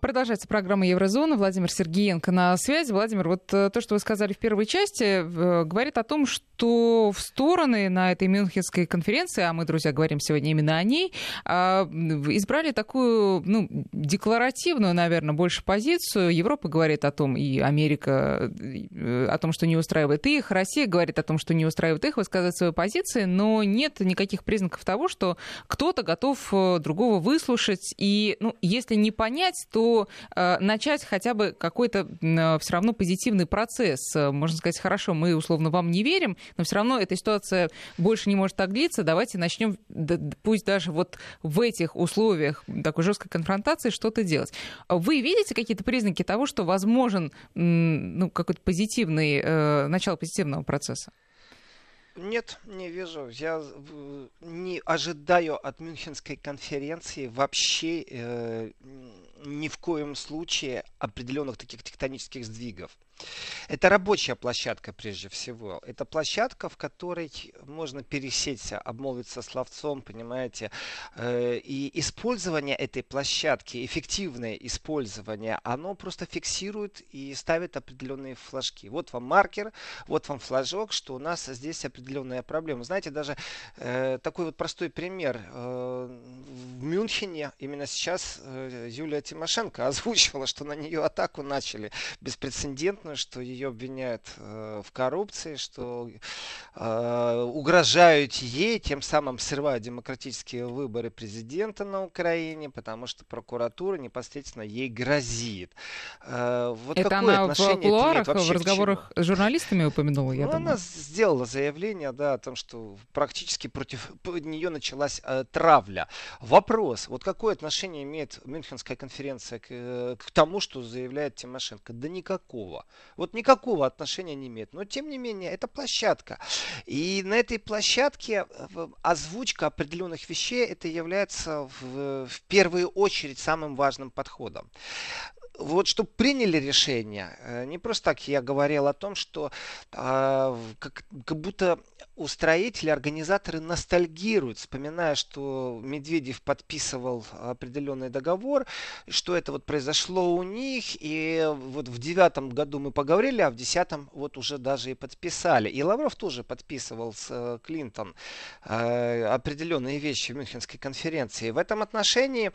Продолжается программа Еврозона. Владимир Сергеенко на связи. Владимир, вот э, то, что вы сказали в первой части, говорит о том, что в стороны на этой Мюнхенской конференции, а мы, друзья, говорим сегодня именно о ней, а, избрали такую, ну, декларативную, наверное, больше позицию. Европа говорит о том, и Америка э, о том, что не устраивает их, Россия говорит о том, что не устраивает их, высказывать свои позиции, но нет никаких признаков того, что кто-то готов э, другого выслушать. И, ну, если не понять, то э, начать хотя бы какой-то э, все равно позитивный процесс. Э, можно сказать, хорошо, мы условно вам не верим, но все равно эта ситуация больше не может так длиться. Давайте начнем, пусть даже вот в этих условиях такой жесткой конфронтации что-то делать. Вы видите какие-то признаки того, что возможен ну, какой-то позитивный, начало позитивного процесса? Нет, не вижу. Я не ожидаю от Мюнхенской конференции вообще э, ни в коем случае определенных таких тектонических сдвигов. Это рабочая площадка прежде всего. Это площадка, в которой можно пересечься, обмолвиться словцом, понимаете. Э, и использование этой площадки, эффективное использование, оно просто фиксирует и ставит определенные флажки. Вот вам маркер, вот вам флажок, что у нас здесь определенная проблема. Знаете, даже э, такой вот простой пример. Э, в Мюнхене именно сейчас Юлия Тимошенко озвучивала, что на нее атаку начали беспрецедентно что ее обвиняют э, в коррупции, что э, угрожают ей, тем самым срывают демократические выборы президента на Украине, потому что прокуратура непосредственно ей грозит. Э, вот это она в кулуарах, в разговорах с журналистами упомянула, я ну, думаю. Она сделала заявление, да, о том, что практически против нее началась травля. Вопрос, вот какое отношение имеет Мюнхенская конференция к, э, к тому, что заявляет Тимошенко? Да никакого. Вот никакого отношения не имеет. Но тем не менее, это площадка. И на этой площадке э, озвучка определенных вещей это является в, в первую очередь самым важным подходом вот чтобы приняли решение, э, не просто так я говорил о том, что э, как, как будто устроители, организаторы ностальгируют, вспоминая, что Медведев подписывал определенный договор, что это вот произошло у них, и вот в девятом году мы поговорили, а в десятом вот уже даже и подписали. И Лавров тоже подписывал с э, Клинтон э, определенные вещи в Мюнхенской конференции. В этом отношении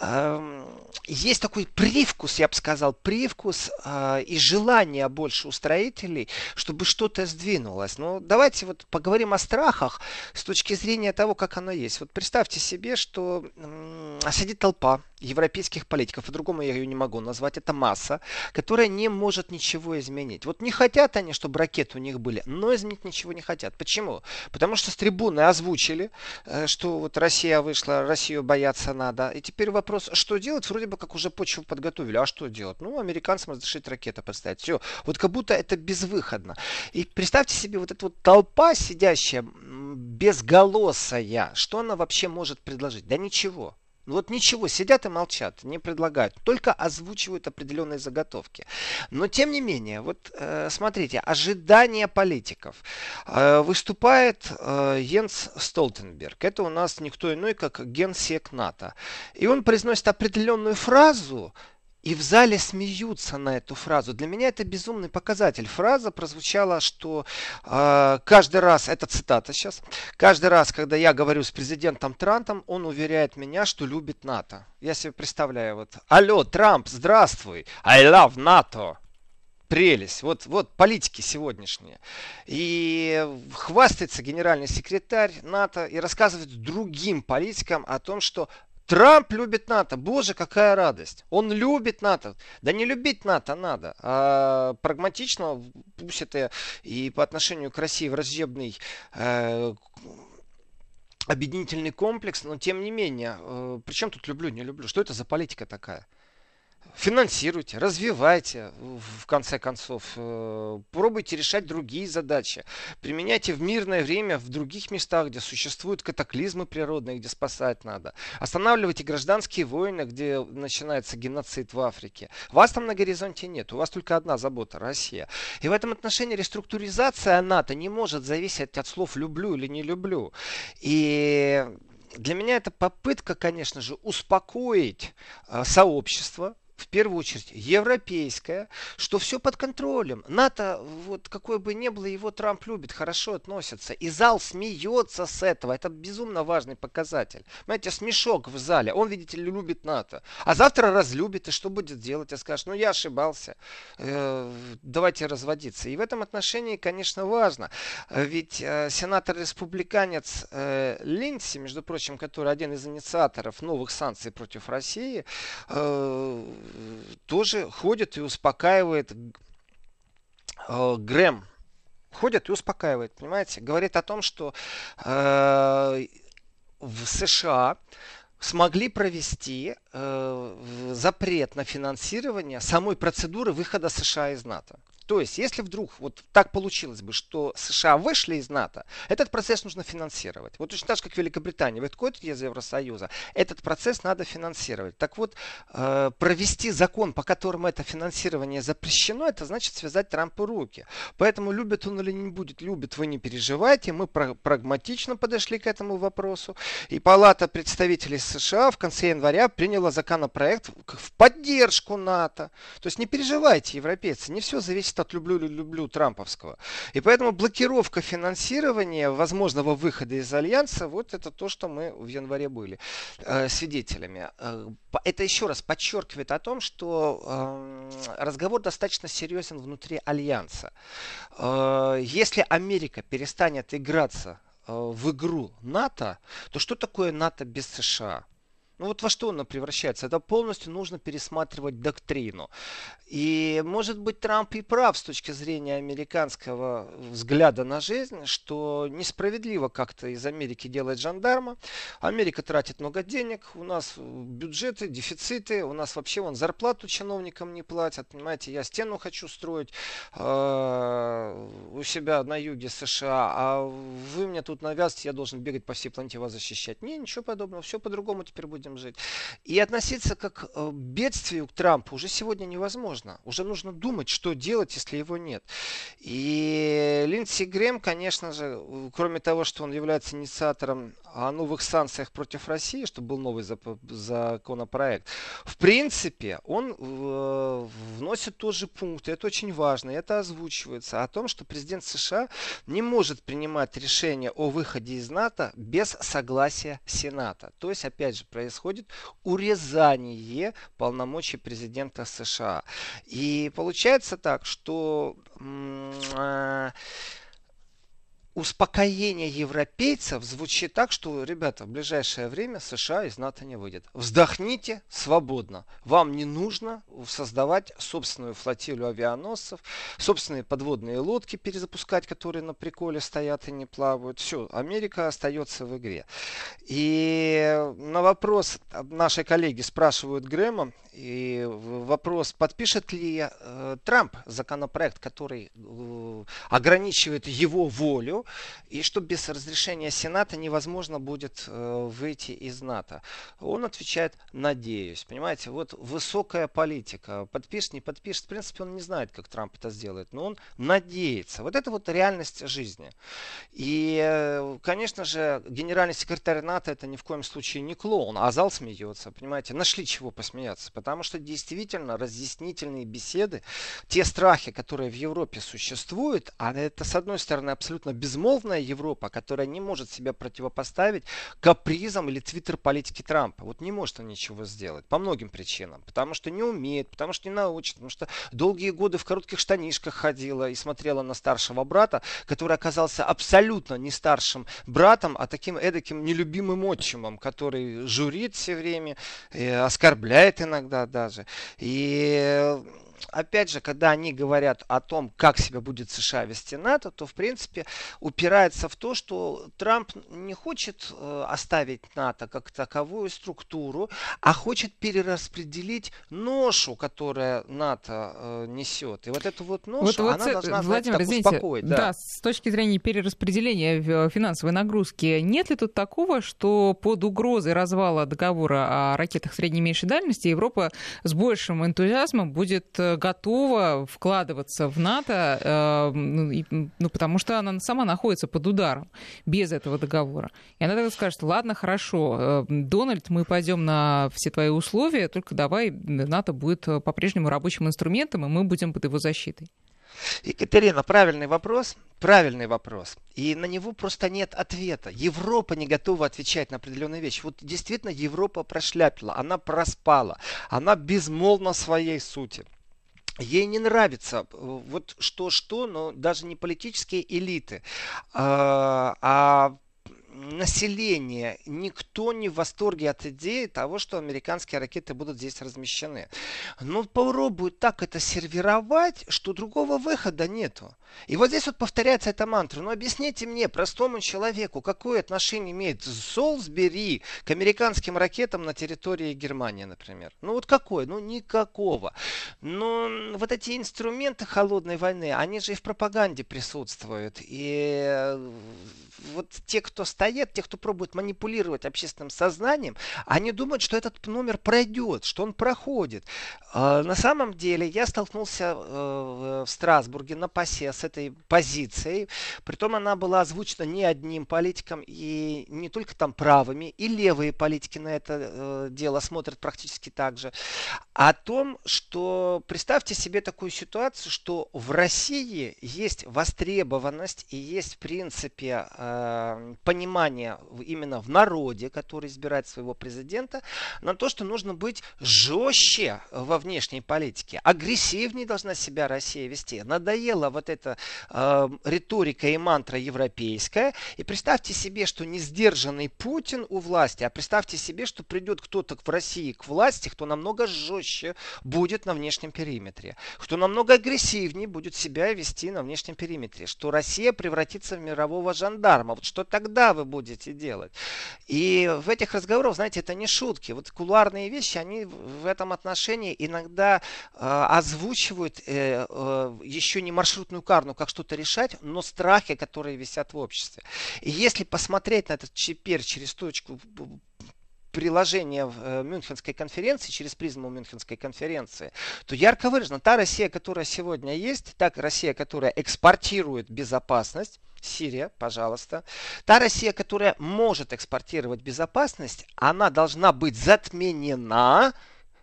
э, есть такой привкус, я бы сказал, привкус э, и желание больше у строителей, чтобы что-то сдвинулось. Но давайте вот поговорим поговорим о страхах с точки зрения того, как оно есть. Вот представьте себе, что сидит толпа европейских политиков, по-другому я ее не могу назвать, это масса, которая не может ничего изменить. Вот не хотят они, чтобы ракеты у них были, но изменить ничего не хотят. Почему? Потому что с трибуны озвучили, э, что вот Россия вышла, Россию бояться надо. И теперь вопрос, что делать? Вроде бы как уже почву подготовили. А что делать? Ну, американцам разрешить ракеты поставить. Все. Вот как будто это безвыходно. И представьте себе вот эта вот толпа сидящая, безголосая, что она вообще может предложить? Да ничего. Ну вот ничего, сидят и молчат, не предлагают, только озвучивают определенные заготовки. Но тем не менее, вот э, смотрите, ожидания политиков. Э, выступает э, Йенс Столтенберг, это у нас никто иной, как генсек НАТО. И он произносит определенную фразу, и в зале смеются на эту фразу. Для меня это безумный показатель. Фраза прозвучала, что э, каждый раз, это цитата сейчас, каждый раз, когда я говорю с президентом Трампом, он уверяет меня, что любит НАТО. Я себе представляю, вот, алло, Трамп, здравствуй, I love НАТО прелесть. Вот, вот политики сегодняшние. И хвастается генеральный секретарь НАТО и рассказывает другим политикам о том, что Трамп любит НАТО. Боже, какая радость. Он любит НАТО. Да не любить НАТО надо, а прагматично, пусть это и по отношению к России враждебный э, объединительный комплекс, но тем не менее, э, причем тут люблю, не люблю? Что это за политика такая? Финансируйте, развивайте, в конце концов, э, пробуйте решать другие задачи, применяйте в мирное время в других местах, где существуют катаклизмы природные, где спасать надо. Останавливайте гражданские войны, где начинается геноцид в Африке. Вас там на горизонте нет, у вас только одна забота – Россия. И в этом отношении реструктуризация НАТО не может зависеть от слов «люблю» или «не люблю». И для меня это попытка, конечно же, успокоить э, сообщество, в первую очередь европейская, что все под контролем. НАТО, вот какой бы ни было, его Трамп любит, хорошо относится. И зал смеется с этого. Это безумно важный показатель. Знаете, смешок в зале. Он, видите ли, любит НАТО. А завтра разлюбит, и что будет делать? И скажет, ну я ошибался. Э, давайте разводиться. И в этом отношении, конечно, важно. Ведь э, сенатор-республиканец э, Линдси, между прочим, который один из инициаторов новых санкций против России, тоже ходит и успокаивает э, Грэм. Ходит и успокаивает, понимаете? Говорит о том, что э, в США смогли провести э, запрет на финансирование самой процедуры выхода США из НАТО. То есть, если вдруг вот так получилось бы, что США вышли из НАТО, этот процесс нужно финансировать. Вот точно так же, как Великобритания выходит из Евросоюза, этот процесс надо финансировать. Так вот, э, провести закон, по которому это финансирование запрещено, это значит связать Трампу руки. Поэтому любит он или не будет, любит, вы не переживайте. Мы прагматично подошли к этому вопросу. И Палата представителей США в конце января приняла законопроект в поддержку НАТО. То есть не переживайте, европейцы, не все зависит зависит от люблю или люблю Трамповского. И поэтому блокировка финансирования возможного выхода из Альянса, вот это то, что мы в январе были э, свидетелями. Э, это еще раз подчеркивает о том, что э, разговор достаточно серьезен внутри Альянса. Э, если Америка перестанет играться э, в игру НАТО, то что такое НАТО без США? Ну вот во что она превращается? Это полностью нужно пересматривать доктрину. И может быть Трамп и прав с точки зрения американского взгляда на жизнь, что несправедливо как-то из Америки делать жандарма. Америка тратит много денег, у нас бюджеты, дефициты, у нас вообще вон зарплату чиновникам не платят. Понимаете, я стену хочу строить э, у себя на юге США, а вы мне тут навязываете, я должен бегать по всей планете вас защищать. Не, ничего подобного, все по-другому теперь будем будем жить. И относиться как к э, бедствию к Трампу уже сегодня невозможно. Уже нужно думать, что делать, если его нет. И Линдси Грэм, конечно же, кроме того, что он является инициатором о новых санкциях против России, что был новый законопроект, в принципе, он э, вносит тоже пункт, это очень важно, это озвучивается, о том, что президент США не может принимать решение о выходе из НАТО без согласия Сената. То есть, опять же, происходит урезание полномочий президента США. И получается так, что э, успокоение европейцев звучит так, что, ребята, в ближайшее время США из НАТО не выйдет. Вздохните свободно. Вам не нужно создавать собственную флотилию авианосцев, собственные подводные лодки перезапускать, которые на приколе стоят и не плавают. Все, Америка остается в игре. И на вопрос нашей коллеги спрашивают Грэма, и вопрос, подпишет ли э, Трамп законопроект, который э, ограничивает его волю, и что без разрешения Сената невозможно будет э, выйти из НАТО. Он отвечает, надеюсь. Понимаете, вот высокая политика. Подпишет, не подпишет. В принципе, он не знает, как Трамп это сделает, но он надеется. Вот это вот реальность жизни. И, э, конечно же, генеральный секретарь НАТО это ни в коем случае не клоун, а зал смеется. Понимаете, нашли чего посмеяться. Потому что действительно разъяснительные беседы, те страхи, которые в Европе существуют, а это, с одной стороны, абсолютно без безмолвная Европа, которая не может себя противопоставить капризам или твиттер-политике Трампа. Вот не может он ничего сделать. По многим причинам. Потому что не умеет, потому что не научит, потому что долгие годы в коротких штанишках ходила и смотрела на старшего брата, который оказался абсолютно не старшим братом, а таким эдаким нелюбимым отчимом, который журит все время, оскорбляет иногда даже. И опять же, когда они говорят о том, как себя будет США вести НАТО, то, в принципе, упирается в то, что Трамп не хочет э, оставить НАТО как таковую структуру, а хочет перераспределить ношу, которая НАТО э, несет. И вот эту вот ношу, вот, вот, она должна, Владимир, так успокоить. Да. да, с точки зрения перераспределения э, финансовой нагрузки, нет ли тут такого, что под угрозой развала договора о ракетах средней и меньшей дальности Европа с большим энтузиазмом будет готова вкладываться в НАТО, ну, ну, потому что она сама находится под ударом без этого договора. И она тогда скажет, ладно, хорошо, Дональд, мы пойдем на все твои условия, только давай НАТО будет по-прежнему рабочим инструментом, и мы будем под его защитой. Екатерина, правильный вопрос, правильный вопрос. И на него просто нет ответа. Европа не готова отвечать на определенные вещи. Вот действительно Европа прошляпила, она проспала, она безмолвна своей сути. Ей не нравится вот что-что, но даже не политические элиты, а, а население, никто не в восторге от идеи того, что американские ракеты будут здесь размещены. Но попробуют так это сервировать, что другого выхода нету. И вот здесь вот повторяется эта мантра. Ну объясните мне, простому человеку, какое отношение имеет Солсбери к американским ракетам на территории Германии, например? Ну вот какое? Ну никакого. Но вот эти инструменты холодной войны, они же и в пропаганде присутствуют. И э, вот те, кто стоят, те, кто пробует манипулировать общественным сознанием, они думают, что этот номер пройдет, что он проходит. А, на самом деле я столкнулся э, в Страсбурге на ПАСЕ с этой позицией. Притом она была озвучена не одним политиком и не только там правыми, и левые политики на это э, дело смотрят практически так же. О том, что представьте себе такую ситуацию, что в России есть востребованность и есть в принципе э, Э, понимание именно в народе, который избирает своего президента, на то, что нужно быть жестче во внешней политике, агрессивнее должна себя Россия вести. Надоела вот эта э, риторика и мантра европейская. И представьте себе, что не сдержанный Путин у власти, а представьте себе, что придет кто-то в России к власти, кто намного жестче будет на внешнем периметре, кто намного агрессивнее будет себя вести на внешнем периметре, что Россия превратится в мирового жандарма. Вот что тогда вы будете делать? И в этих разговорах, знаете, это не шутки. Вот кулуарные вещи, они в этом отношении иногда э, озвучивают э, э, еще не маршрутную карну, как что-то решать, но страхи, которые висят в обществе. И если посмотреть на этот теперь через точку приложение э, Мюнхенской конференции, через призму Мюнхенской конференции, то ярко выражено, та Россия, которая сегодня есть, та Россия, которая экспортирует безопасность, Сирия, пожалуйста. Та Россия, которая может экспортировать безопасность, она должна быть затменена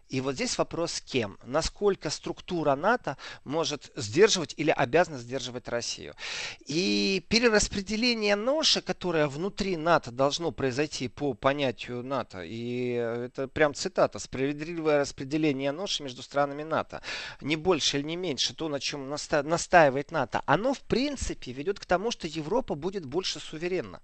и вот здесь вопрос кем? Насколько структура НАТО может сдерживать или обязана сдерживать Россию? И перераспределение ноши, которое внутри НАТО должно произойти по понятию НАТО, и это прям цитата, справедливое распределение ноши между странами НАТО, не больше или не меньше, то, на чем настаивает НАТО, оно в принципе ведет к тому, что Европа будет больше суверенна.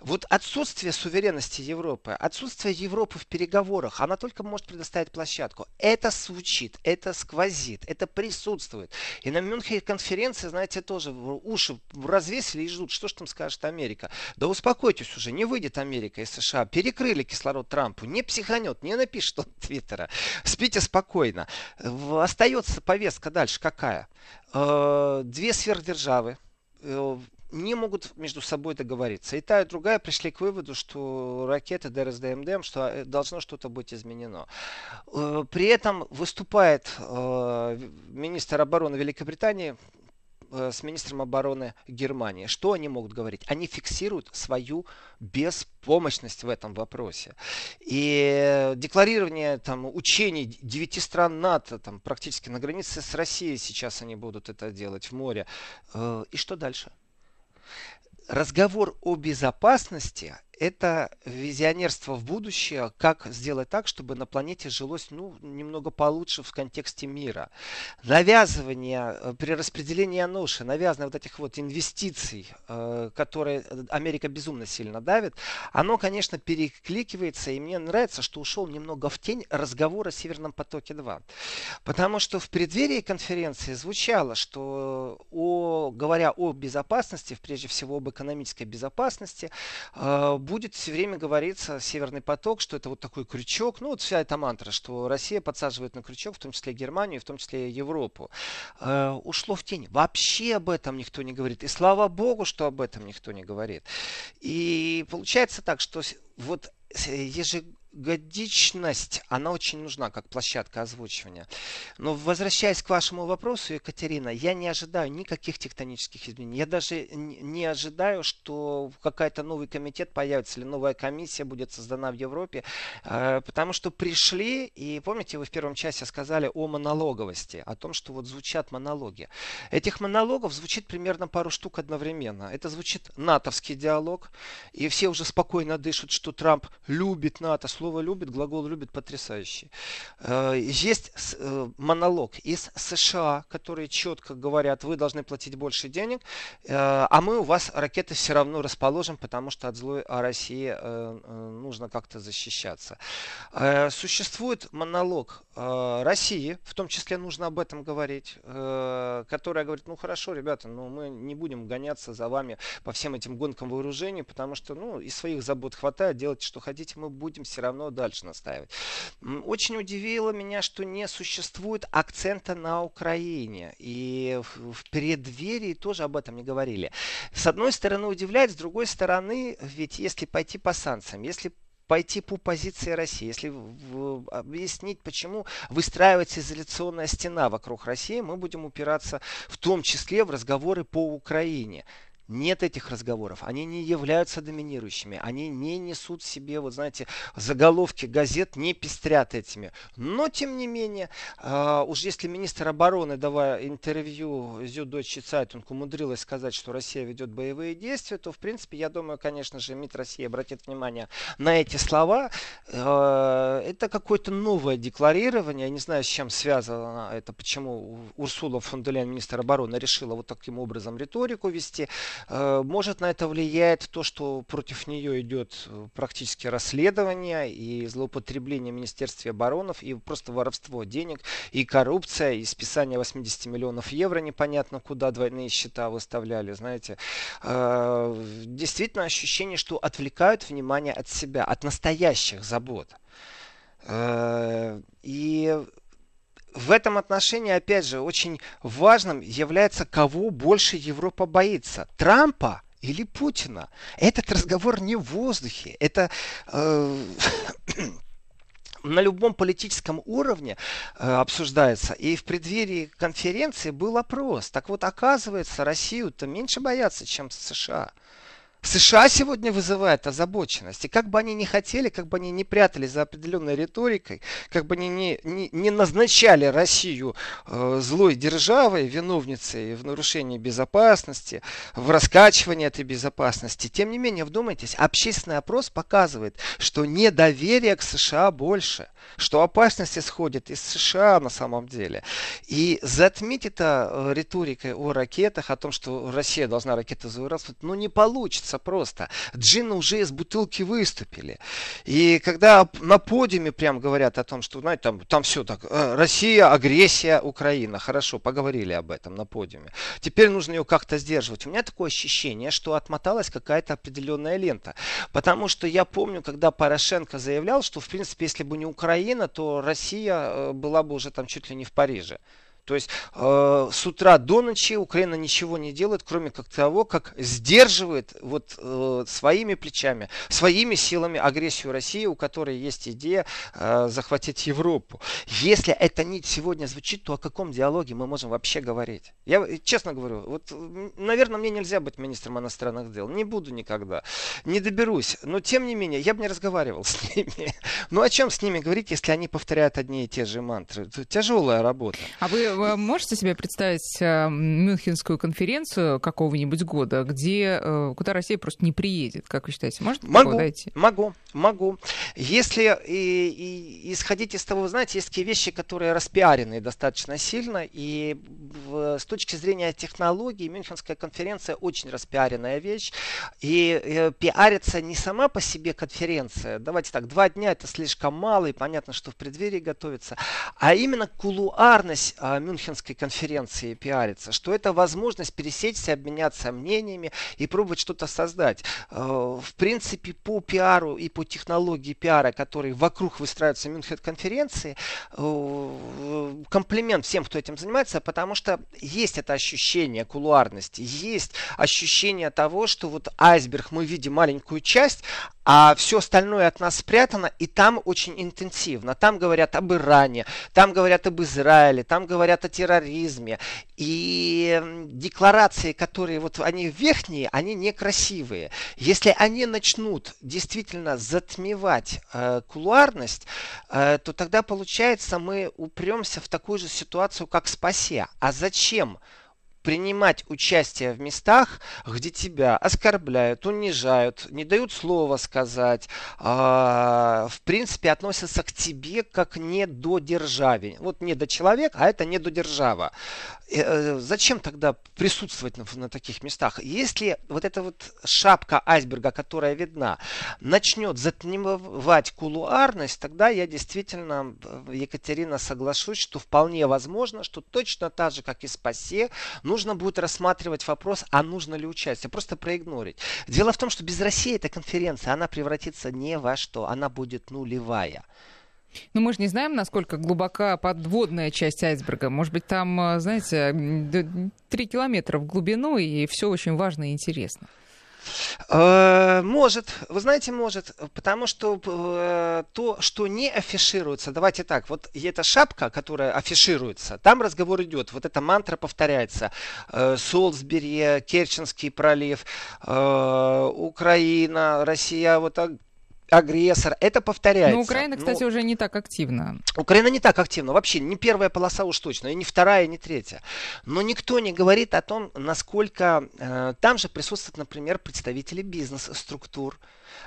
Вот отсутствие суверенности Европы, отсутствие Европы в переговорах, она только может предоставить площадку. Это звучит, это сквозит, это присутствует. И на Мюнхенской конференции, знаете, тоже уши развесили и ждут, что же там скажет Америка. Да успокойтесь уже, не выйдет Америка из США. Перекрыли кислород Трампу, не психанет, не напишет он Твиттера. Спите спокойно. Остается повестка дальше какая? Э, две сверхдержавы э, не могут между собой договориться. И та, и другая пришли к выводу, что ракеты ДРСДМД, что э, должно что-то быть изменено. Э, при этом выступает э, министр обороны Великобритании с министром обороны Германии. Что они могут говорить? Они фиксируют свою беспомощность в этом вопросе. И декларирование там, учений девяти стран НАТО там, практически на границе с Россией сейчас они будут это делать в море. И что дальше? Разговор о безопасности это визионерство в будущее, как сделать так, чтобы на планете жилось ну, немного получше в контексте мира. Навязывание, э, при распределении ноши, навязывание вот этих вот инвестиций, э, которые Америка безумно сильно давит, оно, конечно, перекликивается, и мне нравится, что ушел немного в тень разговора о Северном потоке-2. Потому что в преддверии конференции звучало, что о, говоря о безопасности, прежде всего об экономической безопасности, э, будет все время говориться Северный поток, что это вот такой крючок. Ну, вот вся эта мантра, что Россия подсаживает на крючок, в том числе Германию, в том числе Европу. Э, ушло в тень. Вообще об этом никто не говорит. И слава богу, что об этом никто не говорит. И получается так, что вот ежегодно круглогодичность, она очень нужна как площадка озвучивания. Но возвращаясь к вашему вопросу, Екатерина, я не ожидаю никаких тектонических изменений. Я даже не ожидаю, что какая-то новый комитет появится или новая комиссия будет создана в Европе, э, потому что пришли, и помните, вы в первом часе сказали о монологовости, о том, что вот звучат монологи. Этих монологов звучит примерно пару штук одновременно. Это звучит натовский диалог, и все уже спокойно дышат, что Трамп любит НАТО. Слово любит, глагол любит потрясающий. Э, есть э, монолог из США, которые четко говорят, вы должны платить больше денег, э, а мы у вас ракеты все равно расположим, потому что от злой России нужно как-то защищаться. Существует монолог России, в том числе нужно об этом говорить, которая говорит, ну хорошо, ребята, но мы не будем гоняться за вами по всем этим гонкам вооружений, потому что ну, и своих забот хватает, делайте что хотите, мы будем все равно дальше настаивать. Очень удивило меня, что не существует акцента на Украине. И в преддверии тоже об этом не говорили. С одной стороны удивляет, с другой стороны, ведь если пойти по санкциям, если пойти по позиции России, если объяснить, почему выстраивается изоляционная стена вокруг России, мы будем упираться в том числе в разговоры по Украине. Нет этих разговоров, они не являются доминирующими, они не несут себе, вот знаете, заголовки газет, не пестрят этими. Но, тем не менее, э, уж если министр обороны, давая интервью Зюддойче Цайтунг, умудрилась сказать, что Россия ведет боевые действия, то, в принципе, я думаю, конечно же, МИД России обратит внимание на эти слова. Э, это какое-то новое декларирование, я не знаю, с чем связано это, почему Урсула фон дер Ляйен, министр обороны, решила вот таким образом риторику вести. Э, может на это влияет то, что против нее идет э, практически расследование и злоупотребление Министерства обороны и просто воровство денег, и коррупция, и списание 80 миллионов евро непонятно куда двойные счета выставляли, знаете. Э, действительно ощущение, что отвлекают внимание от себя, от настоящих забот. И в этом отношении, опять же, очень важным является, кого больше Европа боится. Трампа или Путина. Этот разговор не в воздухе. Это э, на любом политическом уровне э, обсуждается. И в преддверии конференции был опрос. Так вот, оказывается, Россию-то меньше боятся, чем США. США сегодня вызывает озабоченность. И как бы они ни хотели, как бы они не прятались за определенной риторикой, как бы они не, не, не назначали Россию э, злой державой, виновницей в нарушении безопасности, в раскачивании этой безопасности, тем не менее, вдумайтесь, общественный опрос показывает, что недоверие к США больше, что опасность исходит из США на самом деле. И затмить это э, риторикой о ракетах, о том, что Россия должна ракеты забрасывать, ну не получится просто. Джинны уже из бутылки выступили. И когда на подиуме прям говорят о том, что, знаете, там, там все так, э, Россия, агрессия, Украина. Хорошо, поговорили об этом на подиуме. Теперь нужно ее как-то сдерживать. У меня такое ощущение, что отмоталась какая-то определенная лента. Потому что я помню, когда Порошенко заявлял, что, в принципе, если бы не Украина, то Россия э, была бы уже там чуть ли не в Париже. То есть э, с утра до ночи Украина ничего не делает, кроме как того, как сдерживает вот э, своими плечами, своими силами агрессию России, у которой есть идея э, захватить Европу. Если эта нить сегодня звучит, то о каком диалоге мы можем вообще говорить? Я честно говорю, вот, наверное, мне нельзя быть министром иностранных дел. Не буду никогда. Не доберусь. Но, тем не менее, я бы не разговаривал с ними. Ну, о чем с ними говорить, если они повторяют одни и те же мантры? Тяжелая работа. А вы вы можете себе представить э, Мюнхенскую конференцию какого-нибудь года, где, э, куда Россия просто не приедет? Как вы считаете, может могу, дойти? Могу, могу. Если и, и, исходить из того, знаете, есть такие вещи, которые распиарены достаточно сильно, и в, с точки зрения технологий Мюнхенская конференция очень распиаренная вещь, и э, пиарится не сама по себе конференция, давайте так, два дня это слишком мало, и понятно, что в преддверии готовится, а именно кулуарность э, Мюнхенской конференции пиарится, что это возможность пересечься, обменяться мнениями и пробовать что-то создать. Э, в принципе, по пиару и по технологии пиара, которые вокруг выстраиваются Мюнхен конференции, э, комплимент всем, кто этим занимается, потому что есть это ощущение кулуарности, есть ощущение того, что вот айсберг мы видим маленькую часть, а все остальное от нас спрятано, и там очень интенсивно. Там говорят об Иране, там говорят об Израиле, там говорят о терроризме. И декларации, которые вот они верхние, они некрасивые. Если они начнут действительно затмевать э, кулуарность, э, то тогда получается мы упремся в такую же ситуацию, как с. А зачем? Принимать участие в местах, где тебя оскорбляют, унижают, не дают слова сказать, а, в принципе относятся к тебе как не до державе. Вот не до человека, а это не до держава. Э, зачем тогда присутствовать на, на таких местах? Если вот эта вот шапка айсберга, которая видна, начнет затмевать кулуарность, тогда я действительно, э, Екатерина, соглашусь, что вполне возможно, что точно так же, как и СПАСЕ, нужно будет рассматривать вопрос, а нужно ли участие, просто проигнорить. Дело в том, что без России эта конференция, она превратится ни во что, она будет нулевая. Ну, мы же не знаем, насколько глубока подводная часть айсберга. Может быть, там, э, знаете, три километра в глубину, и все очень важно и интересно. Э, может, вы знаете, может, потому что э, то, что не афишируется, давайте так, вот эта шапка, которая афишируется, там разговор идет, вот эта мантра повторяется, э, Солсбери, Керченский пролив, Украина, Россия, вот так агрессор. Это повторяется. Но Украина, кстати, ну, уже не так активна. Украина не так активна. Вообще, не первая полоса уж точно, и не вторая, и не третья. Но никто не говорит о том, насколько э, там же присутствуют, например, представители бизнес-структур.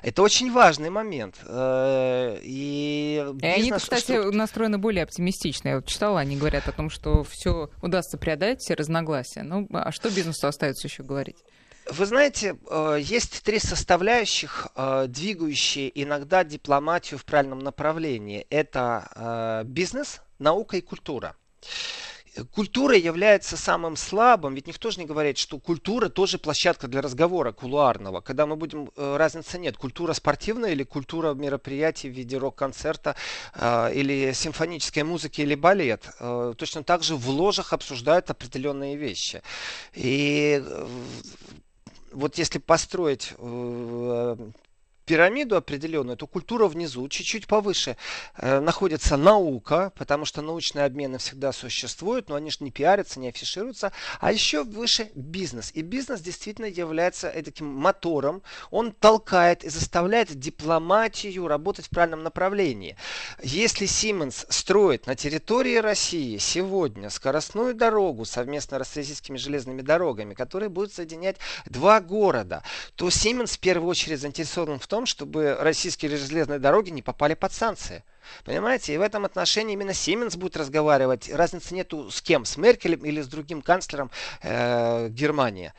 Это очень важный момент. Э, и, и они, кстати, настроены более оптимистично. Я вот читала, они говорят о том, что все удастся преодолеть, все разногласия. Ну, а что бизнесу остается еще говорить? Вы знаете, э, есть три составляющих, э, двигающие иногда дипломатию в правильном направлении. Это э, бизнес, наука и культура. Культура является самым слабым, ведь никто же не говорит, что культура тоже площадка для разговора кулуарного. Когда мы будем, разницы нет. Культура спортивная или культура мероприятий в виде рок-концерта или симфонической музыки или балет. точно так же в ложах обсуждают определенные вещи. И вот если построить э, пирамиду определенную, то культура внизу, чуть-чуть повыше э, находится наука, потому что научные обмены всегда существуют, но они же не пиарятся, не афишируются. А еще выше бизнес. И бизнес действительно является таким мотором. Он толкает и заставляет дипломатию работать в правильном направлении. Если Siemens строит на территории России сегодня скоростную дорогу совместно с российскими железными дорогами, которая будет соединять два города, то Siemens в первую очередь заинтересован в том, том, чтобы российские железные дороги не попали под санкции. Понимаете? И в этом отношении именно Siemens будет разговаривать. Разницы нету с кем, с Меркелем или с другим канцлером э, Германии.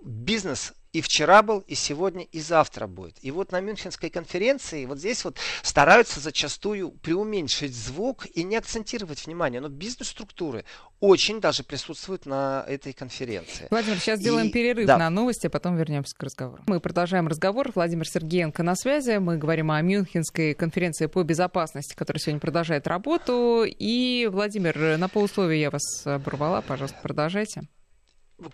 Бизнес и вчера был, и сегодня, и завтра будет. И вот на Мюнхенской конференции вот здесь вот стараются зачастую преуменьшить звук и не акцентировать внимание. Но бизнес-структуры очень даже присутствуют на этой конференции. Владимир, сейчас сделаем и... перерыв да. на новости, а потом вернемся к разговору. Мы продолжаем разговор. Владимир Сергеенко на связи. Мы говорим о Мюнхенской конференции по безопасности, которая сегодня продолжает работу. И, Владимир, на полусловие я вас оборвала. Пожалуйста, продолжайте.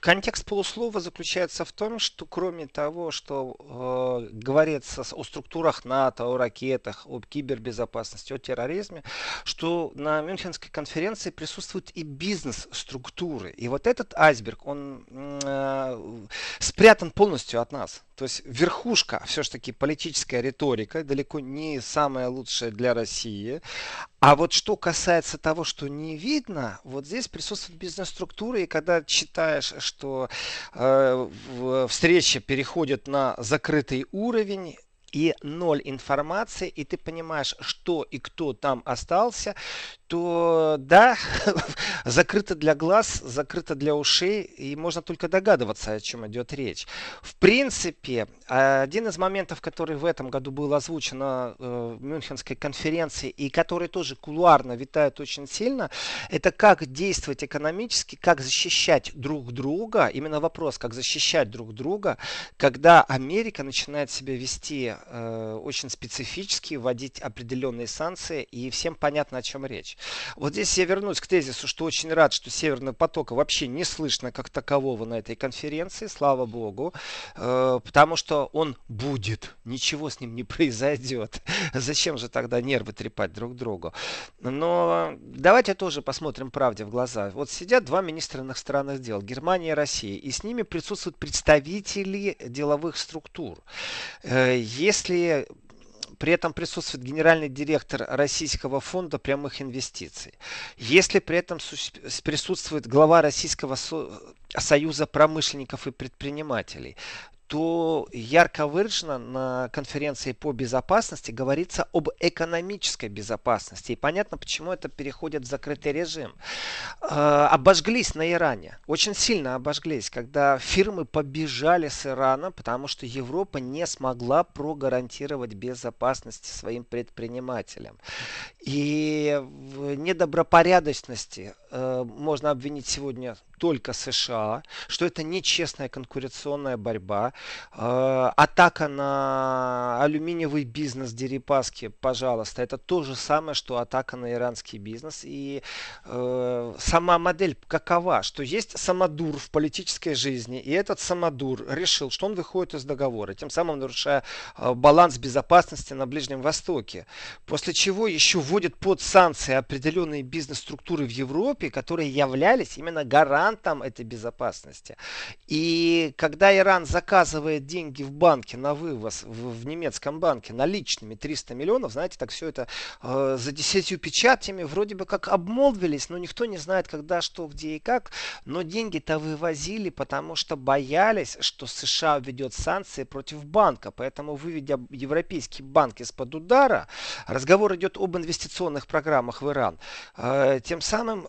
Контекст полуслова заключается в том, что кроме того, что э, говорится о структурах НАТО, о ракетах, об кибербезопасности, о терроризме, что на Мюнхенской конференции присутствуют и бизнес-структуры. И вот этот айсберг, он э, спрятан полностью от нас. То есть верхушка, все-таки политическая риторика, далеко не самая лучшая для России. А вот что касается того, что не видно, вот здесь присутствует бизнес-структура, и когда читаешь, что э, встреча переходит на закрытый уровень, и ноль информации, и ты понимаешь, что и кто там остался, то да, закрыто для глаз, закрыто для ушей, и можно только догадываться, о чем идет речь. В принципе, один из моментов, который в этом году был озвучен на э, Мюнхенской конференции, и который тоже кулуарно витает очень сильно, это как действовать экономически, как защищать друг друга, именно вопрос, как защищать друг друга, когда Америка начинает себя вести э, очень специфически, вводить определенные санкции, и всем понятно, о чем речь. Вот здесь я вернусь к тезису, что очень рад, что Северного потока вообще не слышно как такового на этой конференции, слава богу, э, потому что он будет, ничего с ним не произойдет. Зачем же тогда нервы трепать друг другу? Но давайте тоже посмотрим правде в глаза. Вот сидят два министра иностранных дел, Германия и Россия, и с ними присутствуют представители деловых структур. Э, если при этом присутствует генеральный директор Российского фонда прямых инвестиций. Если при этом присутствует глава Российского союза промышленников и предпринимателей, то ярко выражено на конференции по безопасности говорится об экономической безопасности. И понятно, почему это переходит в закрытый режим. Э, обожглись на Иране. Очень сильно обожглись, когда фирмы побежали с Ирана, потому что Европа не смогла прогарантировать безопасность своим предпринимателям. И недобропорядочности э, можно обвинить сегодня только США, что это нечестная конкуренционная борьба, э, атака на алюминиевый бизнес Дерипаски, пожалуйста, это то же самое, что атака на иранский бизнес. И э, сама модель какова, что есть самодур в политической жизни, и этот самодур решил, что он выходит из договора, тем самым нарушая э, баланс безопасности на Ближнем Востоке. После чего еще вводит под санкции определенные бизнес-структуры в Европе, которые являлись именно гарантом этой безопасности. И когда Иран заказывает деньги в банке на вывоз, в, в немецком банке, наличными 300 миллионов, знаете, так все это э, за десятью печатями вроде бы как обмолвились, но никто не знает, когда, что, где и как. Но деньги-то вывозили, потому что боялись, что США введет санкции против банка. Поэтому, выведя европейский банк из-под удара, разговор идет об инвестиционных программах в Иран. Э, тем самым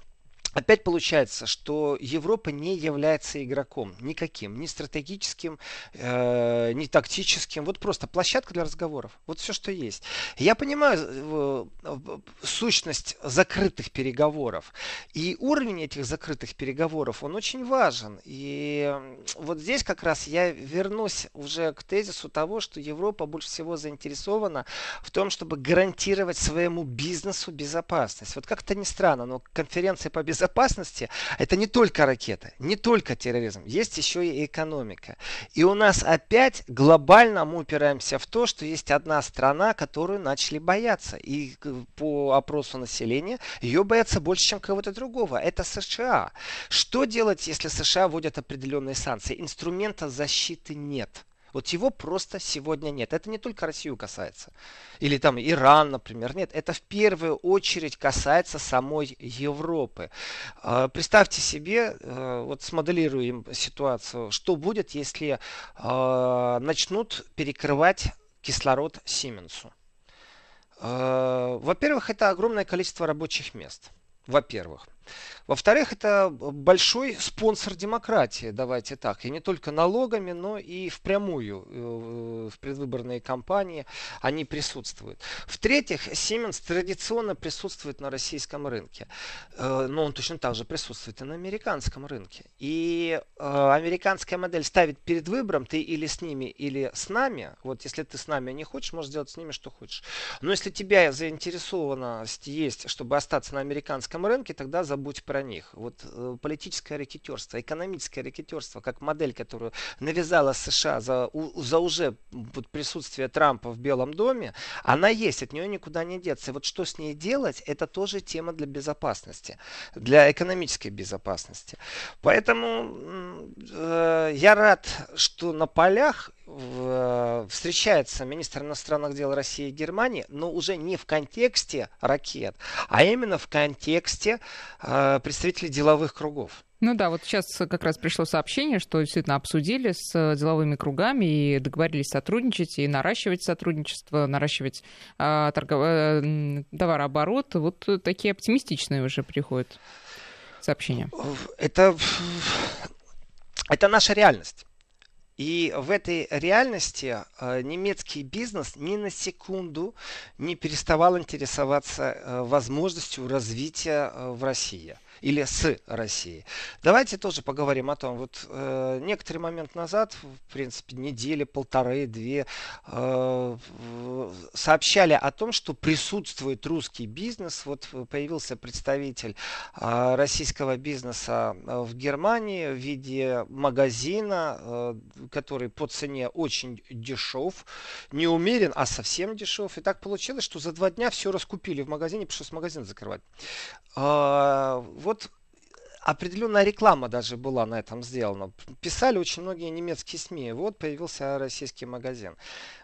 Опять получается, что Европа не является игроком никаким, ни стратегическим, э, ни тактическим. Вот просто площадка для разговоров. Вот все, что есть. Я понимаю э, сущность закрытых переговоров. И уровень этих закрытых переговоров, он очень важен. И вот здесь как раз я вернусь уже к тезису того, что Европа больше всего заинтересована в том, чтобы гарантировать своему бизнесу безопасность. Вот как-то не странно, но конференция по безопасности безопасности это не только ракеты, не только терроризм, есть еще и экономика. И у нас опять глобально мы упираемся в то, что есть одна страна, которую начали бояться. И по опросу населения ее боятся больше, чем кого-то другого. Это США. Что делать, если США вводят определенные санкции? Инструмента защиты нет. Вот его просто сегодня нет. Это не только Россию касается. Или там Иран, например. Нет, это в первую очередь касается самой Европы. А, представьте себе, э, вот смоделируем ситуацию, что будет, если а, начнут перекрывать кислород Сименсу. А, во-первых, это огромное количество рабочих мест. Во-первых. Во-вторых, это большой спонсор демократии, давайте так. И не только налогами, но и впрямую э, в предвыборные кампании они присутствуют. В-третьих, Siemens традиционно присутствует на российском рынке. Э, но он точно так же присутствует и на американском рынке. И э, американская модель ставит перед выбором, ты или с ними, или с нами. Вот если ты с нами не хочешь, можешь сделать с ними что хочешь. Но если тебя заинтересованность есть, чтобы остаться на американском рынке, тогда забудь про них. Вот э, политическое рэкетерство, экономическое рэкетерство, как модель, которую навязала США за, у, за уже вот, присутствие Трампа в Белом доме, она есть, от нее никуда не деться. И вот что с ней делать, это тоже тема для безопасности, для экономической безопасности. Поэтому э, я рад, что на полях встречается министр иностранных дел России и Германии, но уже не в контексте ракет, а именно в контексте э, представителей деловых кругов. Ну да, вот сейчас как раз пришло сообщение, что действительно обсудили с э, деловыми кругами и договорились сотрудничать и наращивать сотрудничество, наращивать э, торгов... э, товарооборот. Вот такие оптимистичные уже приходят сообщения. Это, это наша реальность. И в этой реальности э, немецкий бизнес ни на секунду не переставал интересоваться э, возможностью развития э, в России или с Россией. Давайте тоже поговорим о том. Вот э, некоторый момент назад, в принципе, недели, полторы, две, э, сообщали о том, что присутствует русский бизнес. Вот появился представитель э, российского бизнеса э, в Германии в виде магазина, э, который по цене очень дешев, не умерен, а совсем дешев. И так получилось, что за два дня все раскупили в магазине, пришлось магазин закрывать. Э, вот определенная реклама даже была на этом сделана. Писали очень многие немецкие СМИ. Вот появился российский магазин.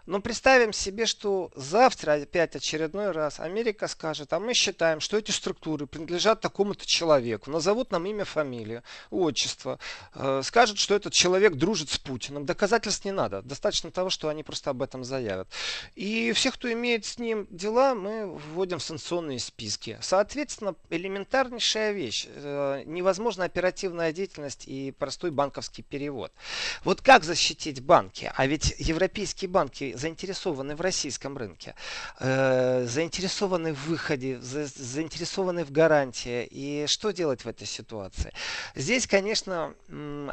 Но представим себе, что завтра опять очередной раз Америка скажет, а мы считаем, что эти структуры принадлежат такому-то человеку, назовут нам имя, фамилию, отчество, э, скажут, что этот человек дружит с Путиным. Доказательств не надо, достаточно того, что они просто об этом заявят. И всех, кто имеет с ним дела, мы вводим в санкционные списки. Соответственно, элементарнейшая вещь. Э, невозможна оперативная деятельность и простой банковский перевод. Вот как защитить банки? А ведь европейские банки заинтересованы в российском рынке, э, заинтересованы в выходе, за, заинтересованы в гарантии. И что делать в этой ситуации? Здесь, конечно,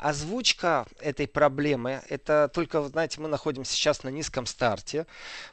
озвучка этой проблемы, это только, знаете, мы находимся сейчас на низком старте,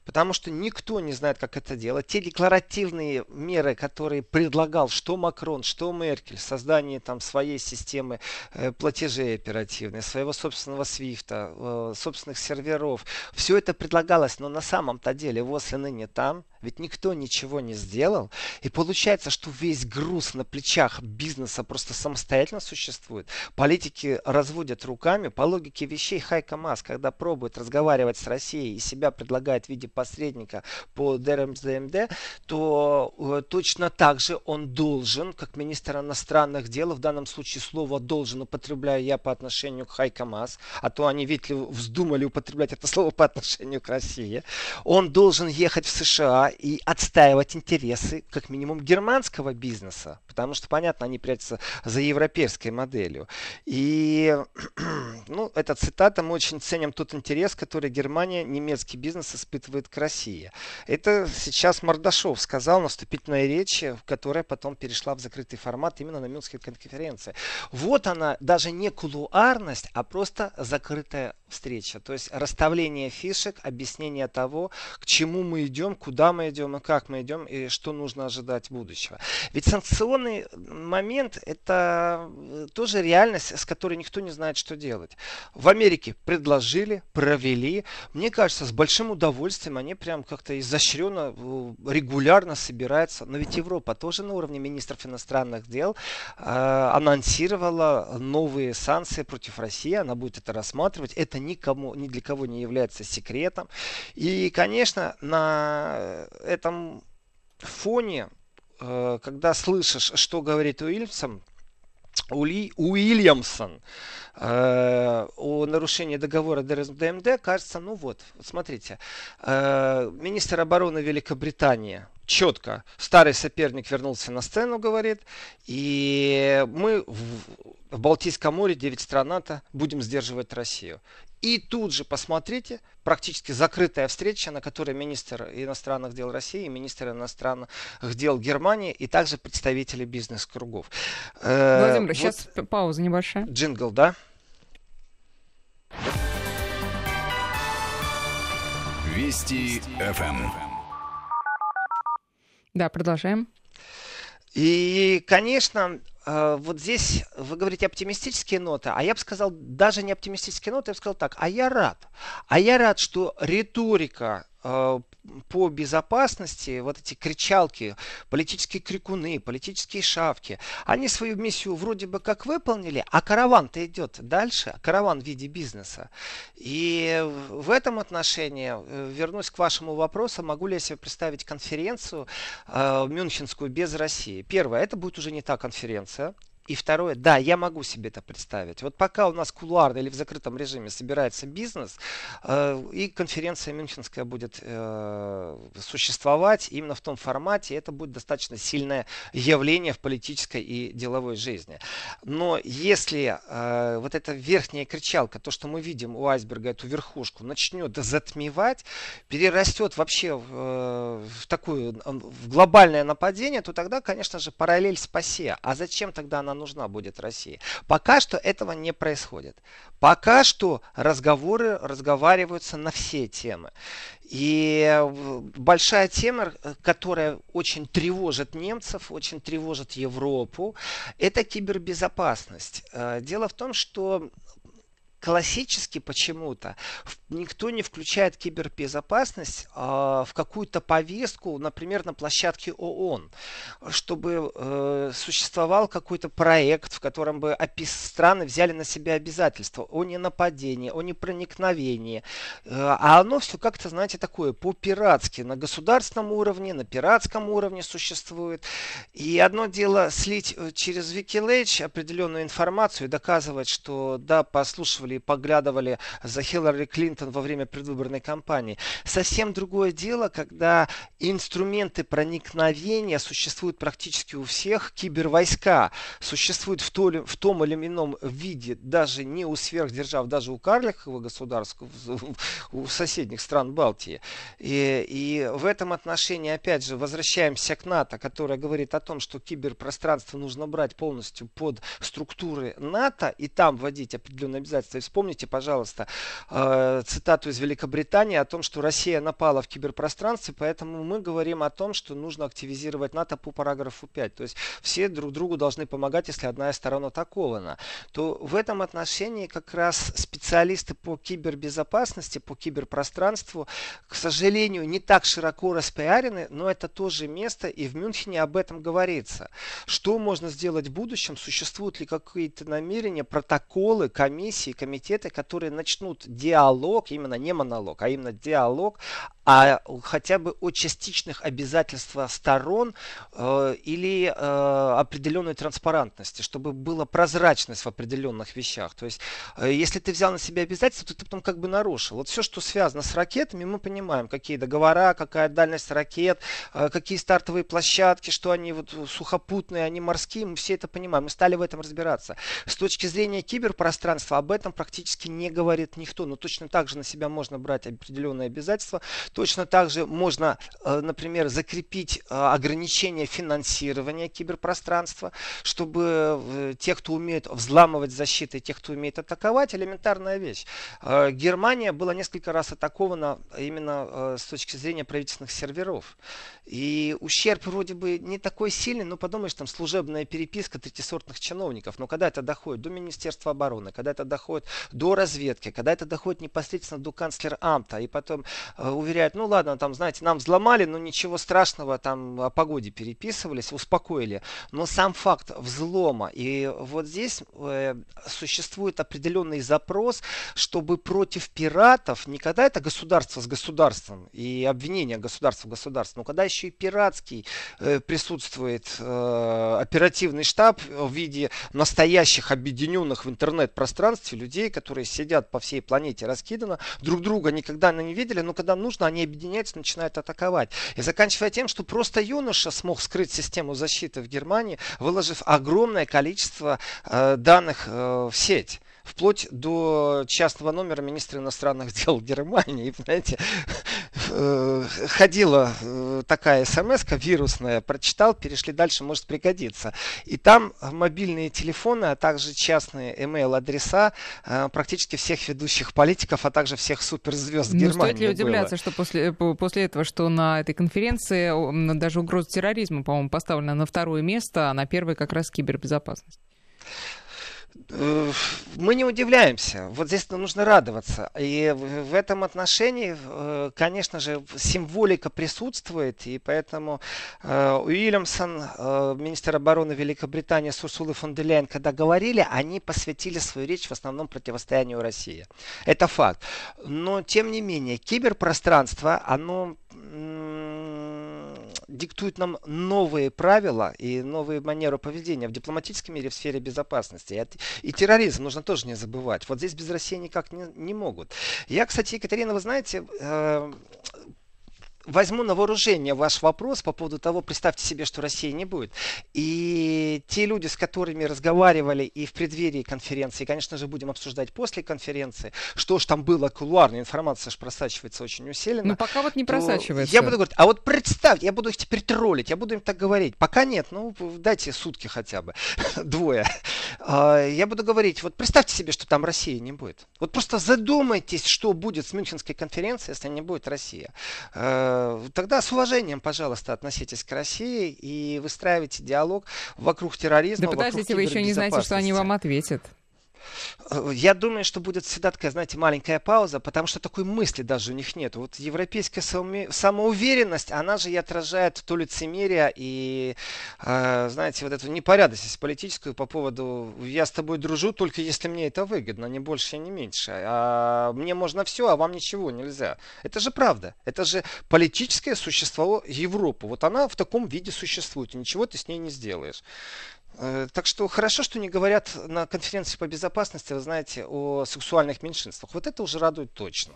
потому что никто не знает, как это делать. Те декларативные меры, которые предлагал что Макрон, что Меркель, создание там своей системы э, платежей оперативной, своего собственного свифта, э, собственных серверов, все это предлагал предлагалось, но на самом-то деле ВОЗ и ныне там, ведь никто ничего не сделал. И получается, что весь груз на плечах бизнеса просто самостоятельно существует. Политики разводят руками. По логике вещей Хайка Мас, когда пробует разговаривать с Россией и себя предлагает в виде посредника по ДРМДМД, то э, точно так же он должен, как министр иностранных дел, в данном случае слово должен употребляю я по отношению к Хайка Мас, а то они, видите ли, вздумали употреблять это слово по отношению к России. Он должен ехать в США и отстаивать интересы, как минимум, германского бизнеса. Потому что, понятно, они прячутся за европейской моделью. И, ну, эта цитата, мы очень ценим тот интерес, который Германия, немецкий бизнес испытывает к России. Это сейчас Мордашов сказал на вступительной речи, которая потом перешла в закрытый формат именно на Мюнхенской конференции. Вот она, даже не кулуарность, а просто закрытая встреча. То есть расставление фишек, объяснение того, к чему мы идем, куда мы идем и как мы идем, и что нужно ожидать будущего. Ведь санкционный момент это э, тоже реальность, с которой никто не знает, что делать. В Америке предложили, провели. Мне кажется, с большим удовольствием они прям как-то изощренно, э, регулярно собираются. Но ведь Европа тоже на уровне министров иностранных дел э, анонсировала новые санкции против России. Она будет это рассматривать. Это никому, ни для кого не является секретом. И, конечно, на этом фоне, э, когда слышишь, что говорит Уильямсон, Ули, Уильямсон э, о нарушении договора ДМД, кажется, ну вот, смотрите, э, министр обороны Великобритании четко, старый соперник вернулся на сцену, говорит, и мы в, в Балтийском море, 9 стран НАТО, будем сдерживать Россию. И тут же посмотрите, практически закрытая встреча, на которой министр иностранных дел России, министр иностранных дел Германии и также представители бизнес-кругов. Э, Владимир, вот сейчас пауза небольшая. Джингл, да? Вести ФМ. Да, продолжаем. И, конечно, вот здесь вы говорите оптимистические ноты, а я бы сказал даже не оптимистические ноты, я бы сказал так, а я рад. А я рад, что риторика по безопасности, вот эти кричалки, политические крикуны, политические шавки, они свою миссию вроде бы как выполнили, а караван-то идет дальше, караван в виде бизнеса. И в этом отношении, э, вернусь к вашему вопросу, могу ли я себе представить конференцию э, мюнхенскую без России? Первое, это будет уже не та конференция, И второе, да, я могу себе это представить. Вот пока у нас кулуарно или в закрытом режиме собирается бизнес, э, и конференция Мюнхенская будет э, существовать именно в том формате, это будет достаточно сильное явление в политической и деловой жизни. Но если э, вот эта верхняя кричалка, то, что мы видим у айсберга, эту верхушку, начнет затмевать, перерастет вообще в, э, в такую в глобальное нападение, то тогда, конечно же, параллель спасе. А зачем тогда она нужна будет России? Пока что этого не происходит. Пока что разговоры разговариваются на все темы. И э, большая тема, которая очень тревожит немцев, очень тревожит Европу, это кибербезопасность. Э, дело в том, что классически почему-то никто не включает кибербезопасность э, в какую-то повестку, например, на площадке ООН, чтобы э, существовал какой-то проект, в котором бы страны взяли на себя обязательства о ненападении, о непроникновении. Э, а оно все как-то, знаете, такое по-пиратски, на государственном уровне, на пиратском уровне существует. И одно дело слить э, через Wikileaks определенную информацию и доказывать, что да, послушали слушали и поглядывали за Хиллари Клинтон во время предвыборной кампании. Совсем другое дело, когда инструменты проникновения существуют практически у всех, кибервойска существуют в, то, в том или ином виде, даже не у сверхдержав, даже у карликовых государств, у соседних стран Балтии. И, и в этом отношении, опять же, возвращаемся к НАТО, которая говорит о том, что киберпространство нужно брать полностью под структуры НАТО и там вводить определенные обязательства вспомните, пожалуйста, э, цитату из Великобритании о том, что Россия напала в киберпространстве, поэтому мы говорим о том, что нужно активизировать НАТО по параграфу 5. То есть все друг другу должны помогать, если одна из сторон атакована. То в этом отношении как раз специалисты по кибербезопасности, по киберпространству, к сожалению, не так широко распиарены, но это тоже место, и в Мюнхене об этом говорится. Что можно сделать в будущем? Существуют ли какие-то намерения, протоколы, комиссии, комитеты, комитеты, которые начнут диалог, именно не монолог, а именно диалог а хотя бы о частичных обязательствах сторон э, или э, определенной транспарантности, чтобы была прозрачность в определенных вещах. То есть, э, если ты взял на себя обязательства, то ты потом как бы нарушил. Вот все, что связано с ракетами, мы понимаем, какие договора, какая дальность ракет, э, какие стартовые площадки, что они вот сухопутные, они морские, мы все это понимаем. Мы стали в этом разбираться. С точки зрения киберпространства об этом практически не говорит никто, но точно так же на себя можно брать определенные обязательства. Точно так же можно, э, например, закрепить э, ограничение финансирования киберпространства, чтобы э, те, кто умеет взламывать защиты, те, кто умеет атаковать, элементарная вещь. Германия была несколько раз атакована именно с точки зрения правительственных серверов. И ущерб вроде бы не такой сильный, но подумаешь, там служебная переписка третисортных чиновников. Но когда это доходит до Министерства обороны, когда это доходит до разведки, когда это доходит непосредственно до канцлера Амта, и потом э, уверяют, ну ладно, там, знаете, нам взломали, но ничего страшного, там о погоде переписывались, успокоили. Но сам факт взлома, и вот здесь э, существует определенный запрос, чтобы против пиратов, не когда это государство с государством и обвинение государства в государстве, но когда еще и пиратский э, присутствует э, оперативный штаб в виде настоящих объединенных в интернет-пространстве людей, которые сидят по всей планете раскидано, друг друга никогда не видели, но когда нужно, они объединяются, начинают атаковать. И заканчивая тем, что просто юноша смог скрыть систему защиты в Германии, выложив огромное количество э, данных э, в сеть вплоть до частного номера министра иностранных дел Германии. Э, ходила э, такая смс вирусная, прочитал, перешли дальше, может пригодиться. И там мобильные телефоны, а также частные email адреса э, практически всех ведущих политиков, а также всех суперзвезд ну, Германии. Стоит ли удивляться, было. что после, после этого, что на этой конференции даже угроза терроризма, по-моему, поставлена на второе место, а на первое как раз кибербезопасность? Э, мы не удивляемся. Вот здесь нужно радоваться. И в этом отношении, э, конечно же, символика присутствует. И поэтому э, Уильямсон, министр обороны Великобритании с Урсулой фон де Ляйен, когда говорили, они посвятили свою речь в основном противостоянию России. Это факт. Но, тем не менее, киберпространство, оно диктует нам новые правила и новые манеры поведения в дипломатическом мире в сфере безопасности. И, и терроризм нужно тоже не забывать. Вот здесь без России никак не, не могут. Я, кстати, Екатерина, вы знаете, э, возьму на вооружение ваш вопрос по поводу того, представьте себе, что России не будет. И те люди, с которыми разговаривали и в преддверии конференции, конечно же, будем обсуждать после конференции, что же там было кулуарно, информация же просачивается очень усиленно. Ну, пока вот не просачивается. Я буду говорить, а вот представьте, я буду их теперь троллить, я буду им так говорить. Пока нет, ну, дайте сутки хотя бы, двое. А, я буду говорить, вот представьте себе, что там России не будет. Вот просто задумайтесь, что будет с Мюнхенской конференцией, если не будет Россия Э, тогда с уважением, пожалуйста, относитесь к России и выстраивайте диалог вокруг терроризма. Да подождите, вы еще не знаете, что они вам ответят. Я думаю, что будет всегда такая, знаете, маленькая пауза, потому что такой мысли даже у них нет. Вот европейская самоуверенность, она же и отражает то лицемерие и, э, знаете, вот эту непорядочность политическую по поводу «я с тобой дружу, только если мне это выгодно, не больше не меньше». А мне можно все, а вам ничего нельзя. Это же правда. Это же политическое существо Европы. Вот она в таком виде существует, и ничего ты с ней не сделаешь. Э, так что хорошо, что не говорят на конференции по безопасности, вы знаете, о сексуальных меньшинствах. Вот это уже радует точно.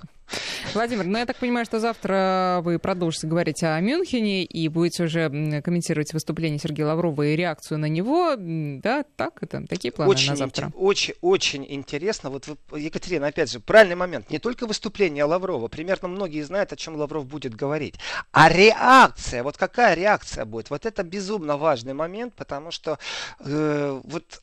Владимир, ну я так понимаю, что завтра вы продолжите говорить о Мюнхене и будете уже комментировать выступление Сергея Лаврова и реакцию на него. Да, так это такие планы очень на завтра. Очень, очень интересно. Вот вы, Екатерина, опять же, правильный момент. Не только выступление Лаврова. Примерно многие знают, о чем Лавров будет говорить. А реакция, вот какая реакция будет? Вот это безумно важный момент, потому что э, вот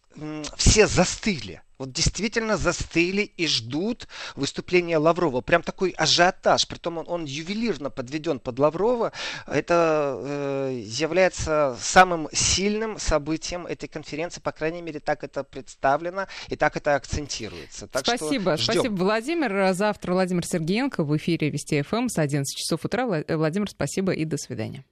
все застыли. Вот действительно застыли и ждут выступления Лаврова. Прям такой ажиотаж. Притом он, он ювелирно подведен под Лаврова. Это э, является самым сильным событием этой конференции. По крайней мере, так это представлено и так это акцентируется. Так спасибо. Что спасибо, Владимир. Завтра Владимир Сергеенко в эфире Вести ФМ с 11 часов утра. Владимир, спасибо и до свидания.